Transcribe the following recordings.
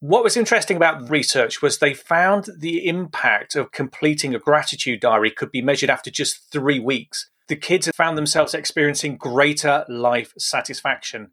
What was interesting about the research was they found the impact of completing a gratitude diary could be measured after just three weeks. The kids had found themselves experiencing greater life satisfaction.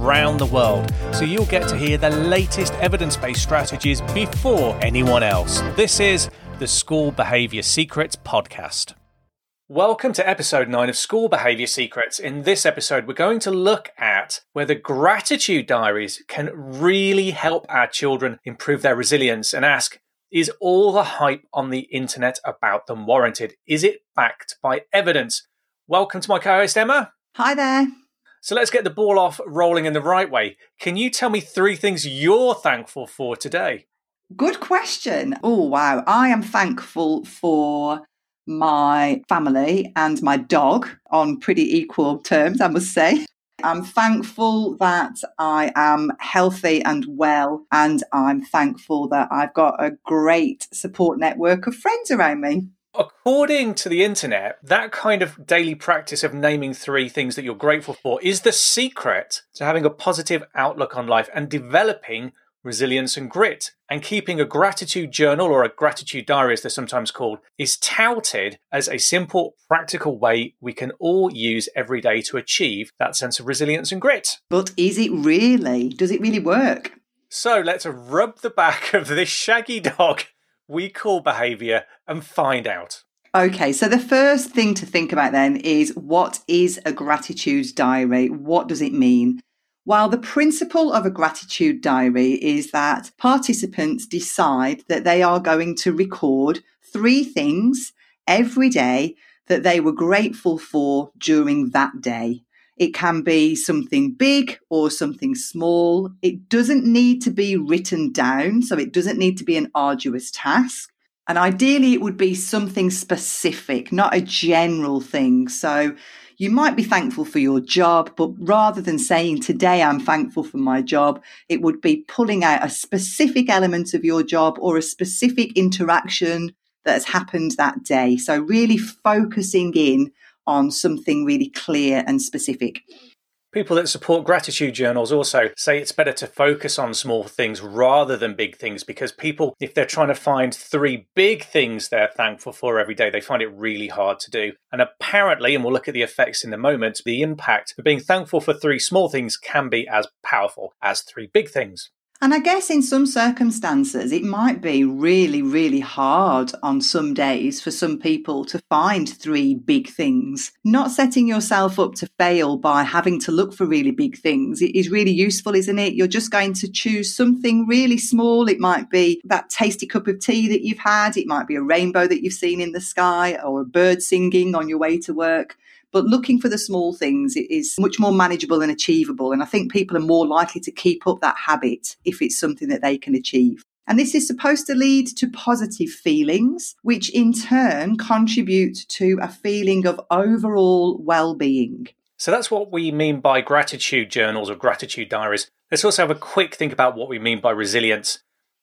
the world, so you'll get to hear the latest evidence based strategies before anyone else. This is the School Behaviour Secrets Podcast. Welcome to episode 9 of School Behaviour Secrets. In this episode, we're going to look at whether gratitude diaries can really help our children improve their resilience and ask is all the hype on the internet about them warranted? Is it backed by evidence? Welcome to my co host, Emma. Hi there. So let's get the ball off rolling in the right way. Can you tell me three things you're thankful for today? Good question. Oh, wow. I am thankful for my family and my dog on pretty equal terms, I must say. I'm thankful that I am healthy and well, and I'm thankful that I've got a great support network of friends around me. According to the internet, that kind of daily practice of naming three things that you're grateful for is the secret to having a positive outlook on life and developing resilience and grit. And keeping a gratitude journal or a gratitude diary, as they're sometimes called, is touted as a simple, practical way we can all use every day to achieve that sense of resilience and grit. But is it really? Does it really work? So let's rub the back of this shaggy dog we call behavior and find out. Okay, so the first thing to think about then is what is a gratitude diary? What does it mean? While the principle of a gratitude diary is that participants decide that they are going to record three things every day that they were grateful for during that day. It can be something big or something small. It doesn't need to be written down, so it doesn't need to be an arduous task. And ideally, it would be something specific, not a general thing. So you might be thankful for your job, but rather than saying, Today I'm thankful for my job, it would be pulling out a specific element of your job or a specific interaction that has happened that day. So really focusing in on something really clear and specific. People that support gratitude journals also say it's better to focus on small things rather than big things because people, if they're trying to find three big things they're thankful for every day, they find it really hard to do. And apparently, and we'll look at the effects in a moment, the impact of being thankful for three small things can be as powerful as three big things. And I guess in some circumstances, it might be really, really hard on some days for some people to find three big things. Not setting yourself up to fail by having to look for really big things is really useful, isn't it? You're just going to choose something really small. It might be that tasty cup of tea that you've had, it might be a rainbow that you've seen in the sky, or a bird singing on your way to work. But looking for the small things is much more manageable and achievable. And I think people are more likely to keep up that habit if it's something that they can achieve. And this is supposed to lead to positive feelings, which in turn contribute to a feeling of overall well being. So that's what we mean by gratitude journals or gratitude diaries. Let's also have a quick think about what we mean by resilience.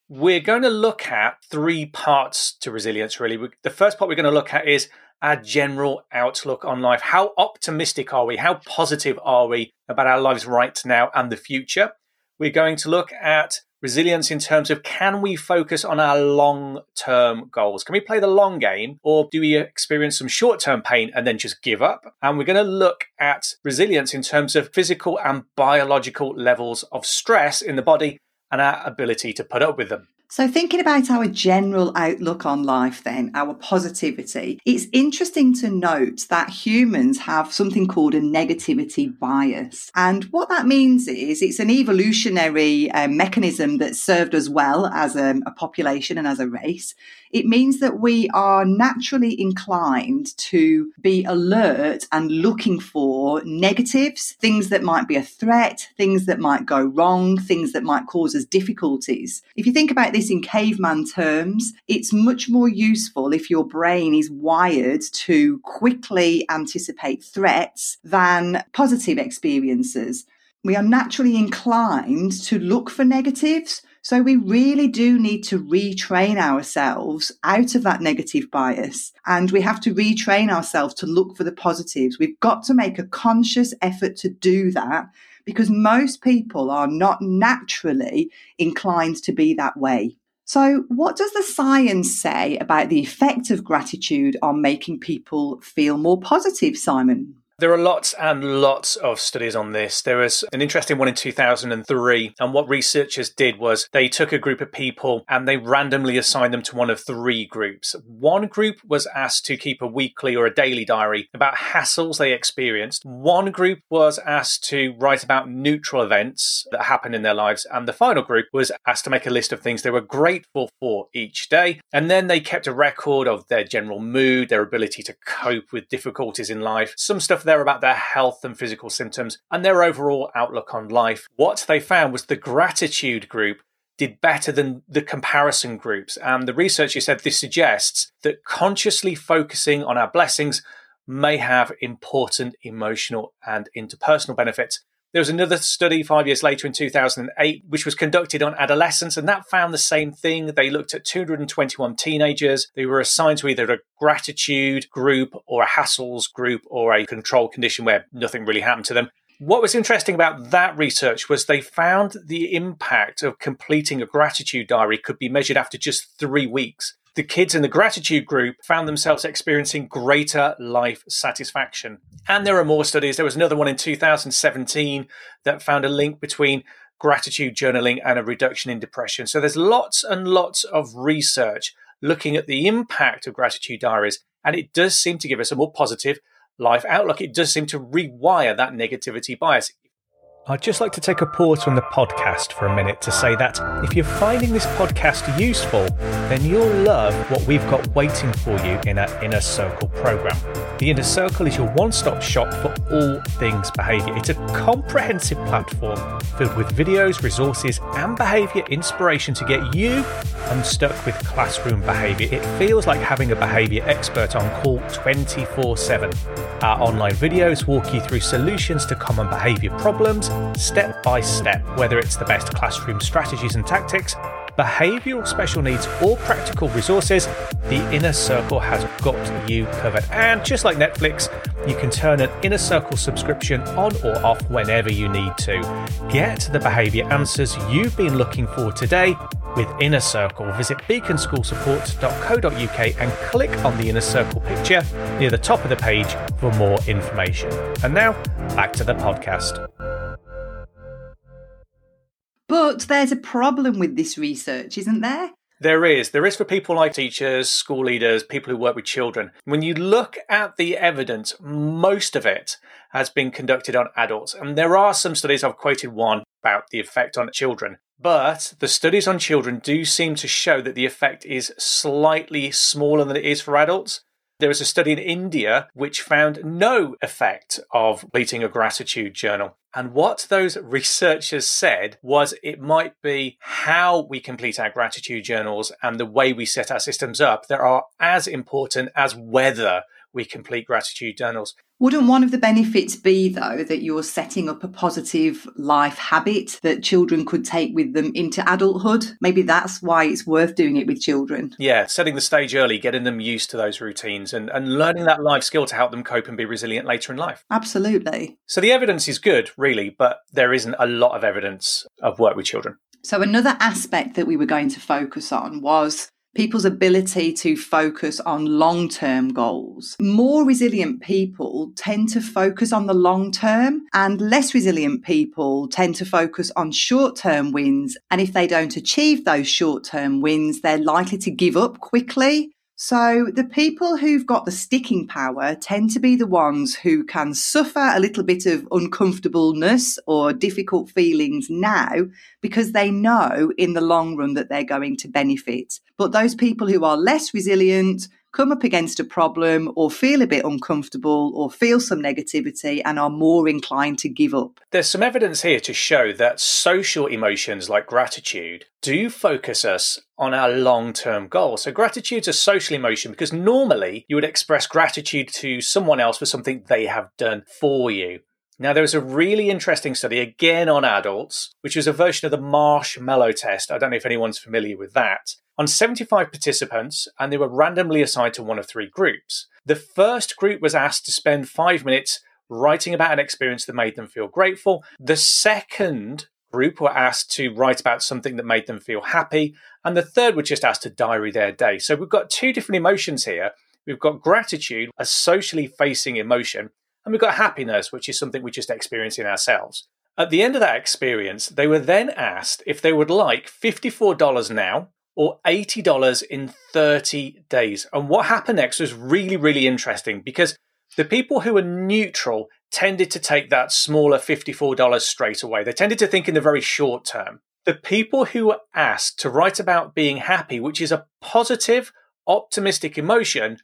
We're going to look at three parts to resilience, really. The first part we're going to look at is our general outlook on life. How optimistic are we? How positive are we about our lives right now and the future? We're going to look at resilience in terms of can we focus on our long term goals? Can we play the long game or do we experience some short term pain and then just give up? And we're going to look at resilience in terms of physical and biological levels of stress in the body and our ability to put up with them. So, thinking about our general outlook on life, then, our positivity, it's interesting to note that humans have something called a negativity bias. And what that means is it's an evolutionary uh, mechanism that served us well as a, a population and as a race. It means that we are naturally inclined to be alert and looking for negatives, things that might be a threat, things that might go wrong, things that might cause us difficulties. If you think about this in caveman terms, it's much more useful if your brain is wired to quickly anticipate threats than positive experiences. We are naturally inclined to look for negatives so we really do need to retrain ourselves out of that negative bias and we have to retrain ourselves to look for the positives. We've got to make a conscious effort to do that because most people are not naturally inclined to be that way. So, what does the science say about the effect of gratitude on making people feel more positive, Simon? There are lots and lots of studies on this. There was an interesting one in 2003, and what researchers did was they took a group of people and they randomly assigned them to one of three groups. One group was asked to keep a weekly or a daily diary about hassles they experienced. One group was asked to write about neutral events that happened in their lives, and the final group was asked to make a list of things they were grateful for each day. And then they kept a record of their general mood, their ability to cope with difficulties in life, some stuff there about their health and physical symptoms and their overall outlook on life. What they found was the gratitude group did better than the comparison groups. And the researcher said this suggests that consciously focusing on our blessings may have important emotional and interpersonal benefits. There was another study five years later in 2008, which was conducted on adolescents, and that found the same thing. They looked at 221 teenagers. They were assigned to either a gratitude group or a hassles group or a control condition where nothing really happened to them. What was interesting about that research was they found the impact of completing a gratitude diary could be measured after just three weeks the kids in the gratitude group found themselves experiencing greater life satisfaction. And there are more studies. There was another one in 2017 that found a link between gratitude journaling and a reduction in depression. So there's lots and lots of research looking at the impact of gratitude diaries. And it does seem to give us a more positive life outlook. It does seem to rewire that negativity bias. I'd just like to take a pause from the podcast for a minute to say that if you're finding this podcast useful, then you'll love what we've got waiting for you in our Inner Circle program. The Inner Circle is your one stop shop for all things behaviour. It's a comprehensive platform filled with videos, resources, and behaviour inspiration to get you unstuck with classroom behaviour. It feels like having a behaviour expert on call 24 7. Our online videos walk you through solutions to common behaviour problems step by step, whether it's the best classroom strategies and tactics, behavioural special needs, or practical resources, the Inner Circle has got you covered. And just like Netflix, you can turn an Inner Circle subscription on or off whenever you need to. Get the behaviour answers you've been looking for today with Inner Circle. Visit beaconschoolsupport.co.uk and click on the Inner Circle picture near the top of the page for more information. And now, back to the podcast. But there's a problem with this research, isn't there? There is. There is for people like teachers, school leaders, people who work with children. When you look at the evidence, most of it has been conducted on adults. And there are some studies, I've quoted one about the effect on children. But the studies on children do seem to show that the effect is slightly smaller than it is for adults. There was a study in India which found no effect of completing a gratitude journal. And what those researchers said was it might be how we complete our gratitude journals and the way we set our systems up that are as important as whether we complete gratitude journals. Wouldn't one of the benefits be, though, that you're setting up a positive life habit that children could take with them into adulthood? Maybe that's why it's worth doing it with children. Yeah, setting the stage early, getting them used to those routines and, and learning that life skill to help them cope and be resilient later in life. Absolutely. So the evidence is good, really, but there isn't a lot of evidence of work with children. So, another aspect that we were going to focus on was people's ability to focus on long term goals. More resilient people tend to focus on the long term, and less resilient people tend to focus on short term wins. And if they don't achieve those short term wins, they're likely to give up quickly so the people who've got the sticking power tend to be the ones who can suffer a little bit of uncomfortableness or difficult feelings now because they know in the long run that they're going to benefit. But those people who are less resilient, come up against a problem or feel a bit uncomfortable or feel some negativity and are more inclined to give up. There's some evidence here to show that social emotions like gratitude do focus us on our long term goals. So, gratitude's a social emotion because normally you would express gratitude to someone else for something they have done for you. Now, there was a really interesting study again on adults, which was a version of the marshmallow test. I don't know if anyone's familiar with that on 75 participants, and they were randomly assigned to one of three groups. The first group was asked to spend five minutes writing about an experience that made them feel grateful. The second group were asked to write about something that made them feel happy. And the third were just asked to diary their day. So we've got two different emotions here. We've got gratitude, a socially facing emotion, and we've got happiness, which is something we just experience in ourselves. At the end of that experience, they were then asked if they would like $54 now or $80 in 30 days. And what happened next was really, really interesting because the people who were neutral tended to take that smaller $54 straight away. They tended to think in the very short term. The people who were asked to write about being happy, which is a positive, optimistic emotion,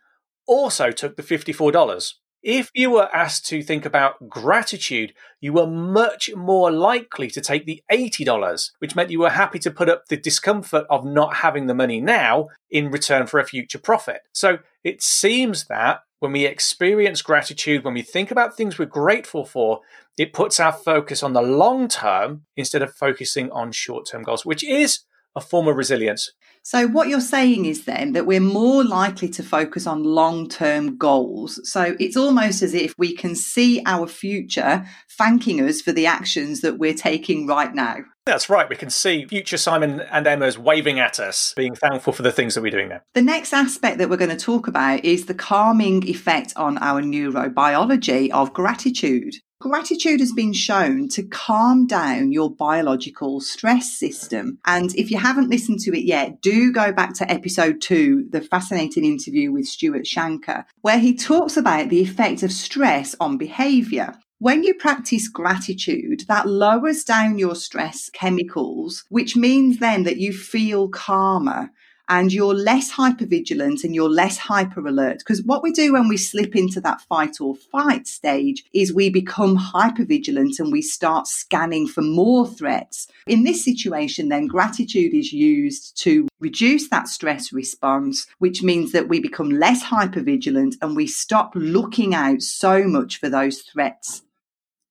also took the $54. If you were asked to think about gratitude, you were much more likely to take the $80, which meant you were happy to put up the discomfort of not having the money now in return for a future profit. So it seems that when we experience gratitude, when we think about things we're grateful for, it puts our focus on the long term instead of focusing on short term goals, which is a form of resilience. So, what you're saying is then that we're more likely to focus on long term goals. So, it's almost as if we can see our future thanking us for the actions that we're taking right now. That's right. We can see future Simon and Emma's waving at us, being thankful for the things that we're doing now. The next aspect that we're going to talk about is the calming effect on our neurobiology of gratitude. Gratitude has been shown to calm down your biological stress system. And if you haven't listened to it yet, do go back to episode two, the fascinating interview with Stuart Shanker, where he talks about the effect of stress on behavior. When you practice gratitude, that lowers down your stress chemicals, which means then that you feel calmer and you're less hypervigilant and you're less hyper alert. Because what we do when we slip into that fight or fight stage is we become hypervigilant and we start scanning for more threats. In this situation, then gratitude is used to reduce that stress response, which means that we become less hypervigilant and we stop looking out so much for those threats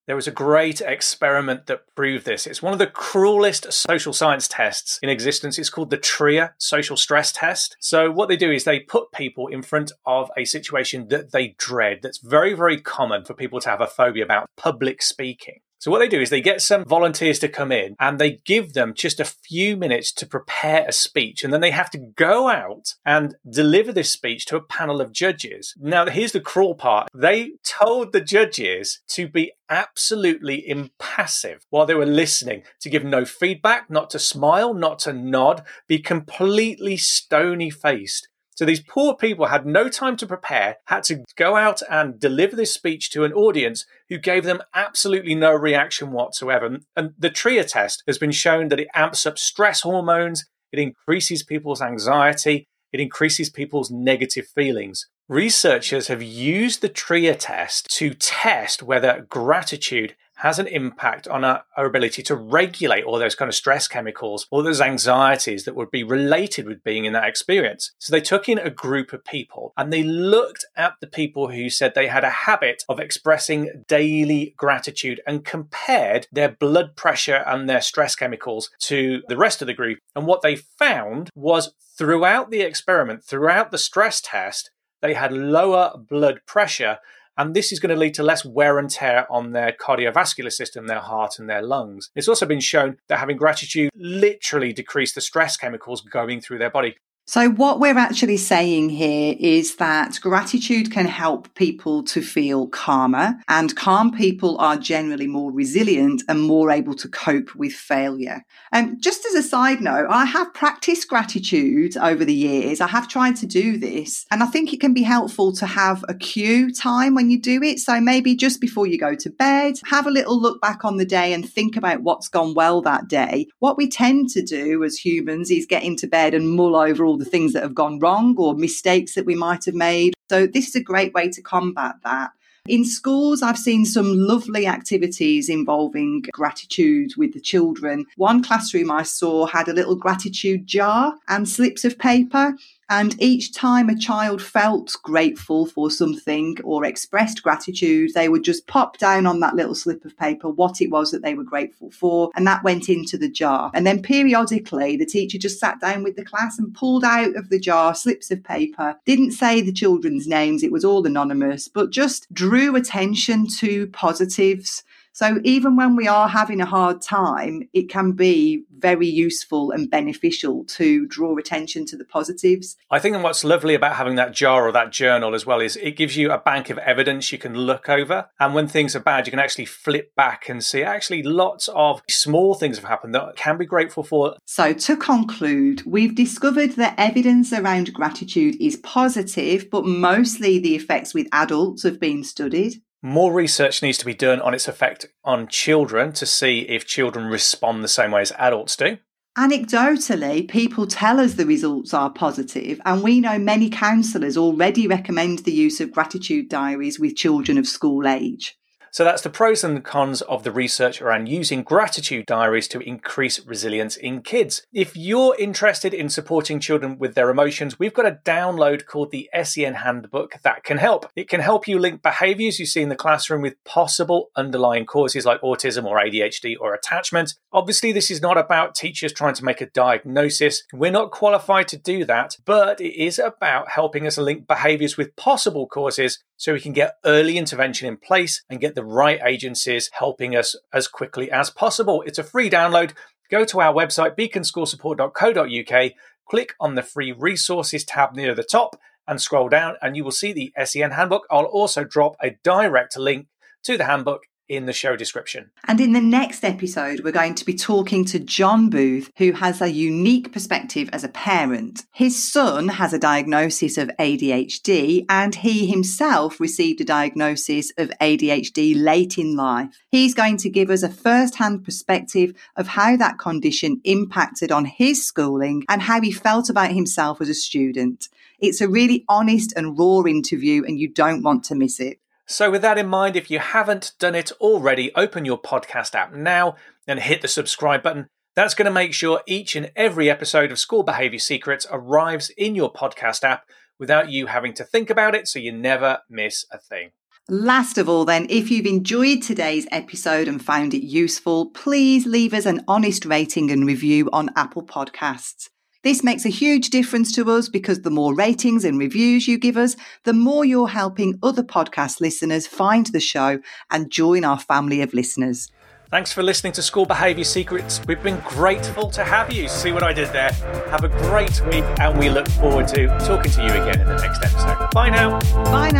there was a great experiment that proved this. It's one of the cruelest social science tests in existence. It's called the Trier social stress test. So, what they do is they put people in front of a situation that they dread, that's very, very common for people to have a phobia about public speaking. So what they do is they get some volunteers to come in and they give them just a few minutes to prepare a speech and then they have to go out and deliver this speech to a panel of judges. Now here's the cruel part. They told the judges to be absolutely impassive while they were listening, to give no feedback, not to smile, not to nod, be completely stony faced so these poor people had no time to prepare, had to go out and deliver this speech to an audience who gave them absolutely no reaction whatsoever. And the Trier test has been shown that it amps up stress hormones, it increases people's anxiety, it increases people's negative feelings. Researchers have used the Trier test to test whether gratitude has an impact on our, our, ability to regulate all those kind of stress chemicals, all those anxieties that would be related with being in that experience. So they took in a group of people and they looked at the people who said they had a habit of expressing daily gratitude and compared their blood pressure and their stress chemicals to the rest of the group. And what they found was throughout the experiment, throughout the stress test, they had lower blood pressure and this is going to lead to less wear and tear on their cardiovascular system, their heart, and their lungs. It's also been shown that having gratitude literally decreased the stress chemicals going through their body. So, what we're actually saying here is that gratitude can help people to feel calmer, and calm people are generally more resilient and more able to cope with failure. And um, just as a side note, I have practiced gratitude over the years. I have tried to do this, and I think it can be helpful to have a cue time when you do it. So, maybe just before you go to bed, have a little look back on the day and think about what's gone well that day. What we tend to do as humans is get into bed and mull over all the things that have gone wrong or mistakes that we might have made. So, this is a great way to combat that. In schools, I've seen some lovely activities involving gratitude with the children. One classroom I saw had a little gratitude jar and slips of paper. And each time a child felt grateful for something or expressed gratitude, they would just pop down on that little slip of paper what it was that they were grateful for. And that went into the jar. And then periodically, the teacher just sat down with the class and pulled out of the jar slips of paper, didn't say the children's names, it was all anonymous, but just drew attention to positives so even when we are having a hard time, it can be very useful and beneficial to draw attention to the positives. I think what's lovely about having that jar or that journal as well is it gives you a bank of evidence you can look over. And when things are bad, you can actually flip back and see actually lots of small things have happened that can be grateful for. So to conclude, we've discovered that evidence around gratitude is positive, but mostly the effects with adults have been studied. More research needs to be done on its effect on children to see if children respond the same way as adults do. Anecdotally, people tell us the results are positive, and we know many counsellors already recommend the use of gratitude diaries with children of school age. So that's the pros and cons of the research around using gratitude diaries to increase resilience in kids. If you're interested in supporting children with their emotions, we've got a download called the SEN Handbook that can help. It can help you link behaviors you see in the classroom with possible underlying causes like autism or ADHD or attachment. Obviously, this is not about teachers trying to make a diagnosis. We're not qualified to do that, but it is about helping us link behaviors with possible causes so we can get early intervention in place and get the right agencies helping us as quickly as possible. It's a free download. Go to our website, beaconschoolsupport.co.uk, click on the free resources tab near the top and scroll down, and you will see the SEN handbook. I'll also drop a direct link to the handbook in the show description. And in the next episode, we're going to be talking to John Booth, who has a unique perspective as a parent. His son has a diagnosis of ADHD, and he himself received a diagnosis of ADHD late in life. He's going to give us a first hand perspective of how that condition impacted on his schooling and how he felt about himself as a student. It's a really honest and raw interview, and you don't want to miss it. So, with that in mind, if you haven't done it already, open your podcast app now and hit the subscribe button. That's going to make sure each and every episode of School Behaviour Secrets arrives in your podcast app without you having to think about it so you never miss a thing. Last of all, then, if you've enjoyed today's episode and found it useful, please leave us an honest rating and review on Apple Podcasts. This makes a huge difference to us because the more ratings and reviews you give us, the more you're helping other podcast listeners find the show and join our family of listeners. Thanks for listening to School Behaviour Secrets. We've been grateful to have you. See what I did there? Have a great week, and we look forward to talking to you again in the next episode. Bye now. Bye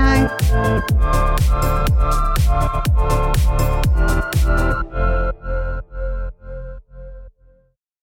now.